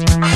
Mm-hmm.